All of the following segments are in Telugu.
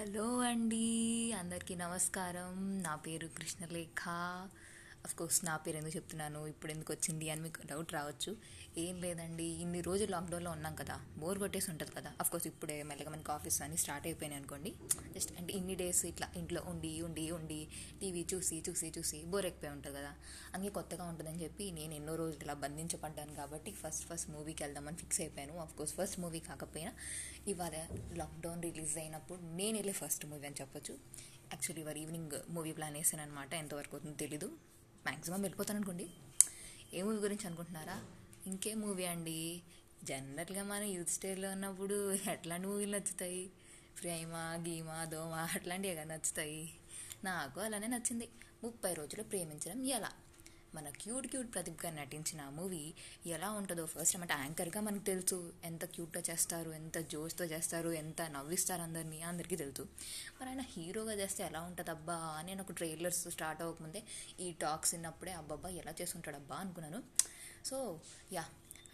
హలో అండి అందరికీ నమస్కారం. నా పేరు కృష్ణలేఖ. కోర్స్ నా పేరు ఎందుకు చెప్తున్నాను? ఇప్పుడు ఎందుకు వచ్చింది అని మీకు డౌట్ రావచ్చు. ఏం లేదండి ఇన్ని రోజులు లాక్డౌన్లో ఉన్నాం కదా బోర్ కొట్టేసి ఉంటుంది కదా. కోర్స్ ఇప్పుడే మెల్లగా మనకి ఆఫీస్ అని స్టార్ట్ అయిపోయినాయి అనుకోండి. జస్ట్ అంటే ఇన్ని డేస్ ఇట్లా ఇంట్లో ఉండి ఉండి ఉండి టీవీ చూసి చూసి చూసి బోర్ ఎక్కిపోయి ఉంటుంది కదా. అందుకే కొత్తగా ఉంటుందని చెప్పి నేను ఎన్నో రోజులు ఇలా బంధించబడ్డాను కాబట్టి ఫస్ట్ ఫస్ట్ మూవీకి వెళ్దామని ఫిక్స్ అయిపోయాను. కోర్స్ ఫస్ట్ మూవీ కాకపోయినా ఇవాళ లాక్డౌన్ రిలీజ్ అయినప్పుడు నేను వెళ్ళే ఫస్ట్ మూవీ అని చెప్పొచ్చు. యాక్చువల్లీ ఇవాళ ఈవినింగ్ మూవీ ప్లాన్ వేసాను అనమాట ఎంతవరకు అవుతుందో తెలీదు. మ్యాక్సిమం వెళ్ళిపోతాను అనుకోండి ఏ మూవీ గురించి అనుకుంటున్నారా? ఇంకే మూవీ అండి. జనరల్గా మన యూత్ స్టేజ్లో ఉన్నప్పుడు ఎట్లాంటి మూవీలు నచ్చుతాయి? ప్రేమ గీమా దోమ అట్లాంటివి ఏదైనా నచ్చుతాయి? నాకు అలానే నచ్చింది. ముప్పై రోజులు ప్రేమించడం ఎలా? మన క్యూట్ క్యూట్ ప్రదీప్ గారు నటించిన మూవీ ఎలా ఉంటుందో ఫస్ట్ అంటే యాంకర్గా మనకు తెలుసు. ఎంత క్యూట్గా చేస్తారు ఎంత జోష్తో చేస్తారు ఎంత నవ్విస్తారు అందరినీ అందరికీ తెలుసు. మరి ఆయన హీరోగా చేస్తే ఎలా ఉంటుంది అబ్బా నేను ఒక ట్రైలర్స్ స్టార్ట్ అవ్వకముందే ఈ టాక్స్ విన్నప్పుడే అబ్బాబ్బా ఎలా చేస్తుంటాడబ్బా అనుకున్నాను. సో యా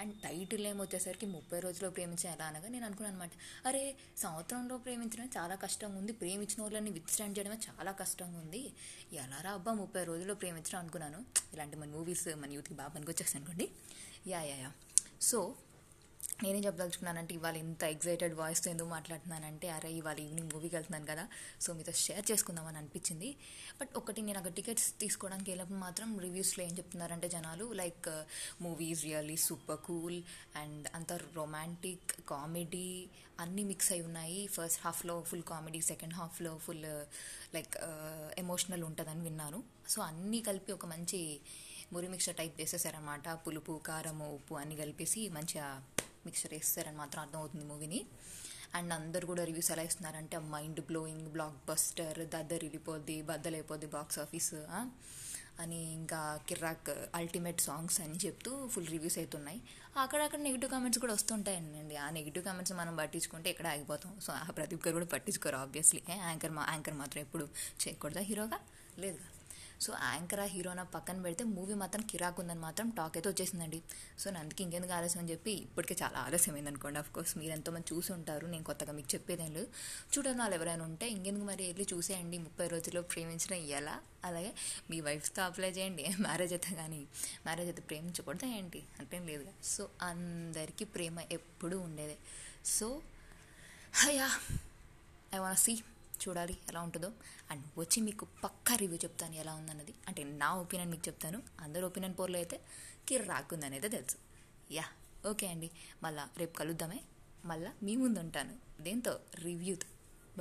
అండ్ టైటిల్ ఏమి వచ్చేసరికి ముప్పై రోజుల్లో ప్రేమించడం ఎలా అనగా నేను అనుకున్నాను అనమాట అరే సంవత్సరంలో ప్రేమించడం చాలా కష్టంగా ఉంది. ప్రేమించిన వాళ్ళని విత్స్టాండ్ చేయడమే చాలా కష్టంగా ఉంది. ఎలా రా అబ్బా ముప్పై రోజుల్లో ప్రేమించడం అనుకున్నాను. ఇలాంటి మన మూవీస్ మన యూత్కి బాగా పనికొచ్చేస్తాను అనుకోండి. యా యా యా సో నేనేం చెప్పదలుచుకున్నానంటే ఇవాళ ఇంత ఎగ్జైటెడ్ వాయిస్తో ఎందుకు మాట్లాడుతున్నానంటే అరే ఇవాళ ఈవినింగ్ మూవీకి వెళ్తున్నాను కదా సో మీతో షేర్ చేసుకుందామని అనిపించింది. బట్ ఒకటి నేను అక్కడ టికెట్స్ తీసుకోవడానికి వెళ్ళినప్పుడు మాత్రం రివ్యూస్లో ఏం చెప్తున్నారంటే జనాలు like movies really super cool and అంత రొమాంటిక్ కామెడీ అన్నీ మిక్స్ అయి ఉన్నాయి. ఫస్ట్ హాఫ్లో ఫుల్ కామెడీ సెకండ్ హాఫ్లో ఫుల్ లైక్ ఎమోషనల్ ఉంటుందని విన్నాను. సో అన్నీ కలిపి ఒక మంచి మురి మిక్సర్ టైప్ చేసేసారనమాట పులుపు కారం ఉప్పు అన్నీ కలిపేసి మంచిగా మిక్చర్ వేస్తారని మాత్రం అర్థమవుతుంది మూవీని అండ్ అందరు కూడా రివ్యూస్ ఎలా ఇస్తున్నారంటే మైండ్ బ్లోయింగ్ బ్లాక్ బస్టర్ దద్దరు వెళ్ళిపోద్ది బద్దలైపోద్ది బాక్స్ ఆఫీస్ అని ఇంకా కిర్రాక్ అల్టిమేట్ సాంగ్స్ అని చెప్తూ ఫుల్ రివ్యూస్ అవుతున్నాయి అక్కడక్కడ నెగిటివ్ కామెంట్స్ కూడా వస్తుంటాయండి. ఆ నెగిటివ్ కామెంట్స్ మనం పట్టించుకుంటే ఇక్కడ ఆగిపోతాం. సో ఆ ప్రతి ఒక్కరు కూడా పట్టించుకోరు ఆబ్వియస్లీ యాంకర్ మా యాంకర్ మాత్రం ఎప్పుడు చేయకూడదా హీరోగా? లేదు సో యాంకర్ ఆ హీరోనా పక్కన పెడితే మూవీ మాత్రం కిరాక్ ఉందని మాత్రం టాక్ అయితే వచ్చేసిందండి. సో నేను అందుకే ఇంకెందుకు ఆలస్యం అని చెప్పి ఇప్పటికే చాలా ఆలస్యమైంది అనుకోండి ఆఫ్కోర్స్ మీరు ఎంతోమంది చూసి ఉంటారు నేను కొత్తగా మీకు చెప్పేదేం లేదు. చూడని వాళ్ళు ఎవరైనా ఉంటే ఇంకెందుకు మరి వెళ్ళి చూసేయండి ముప్పై రోజుల్లో ప్రేమించడం ఎలా అలాగే మీ వైఫ్తో అప్లై చేయండి మ్యారేజ్ అయితే కానీ మ్యారేజ్ అయితే ప్రేమించకూడదు ఏంటి? అంటేం లేదు సో అందరికీ ప్రేమ ఎప్పుడూ ఉండేదే. సో హయా ఐ వాంట్ సీ చూడాలి ఎలా ఉంటుందో. అండ్ వచ్చి మీకు పక్కా రివ్యూ చెప్తాను ఎలా ఉందన్నది. అంటే నా ఒపీనియన్ మీకు చెప్తాను. అందరు ఒపీనియన్ పోర్లో అయితే కిర్ రాకుందనేది తెలుసు. యా ఓకే అండి. మళ్ళా రేపు కలుద్దామే. మళ్ళీ మీ ముందు ఉంటాను దేంతో? రివ్యూతో.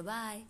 బాయ్.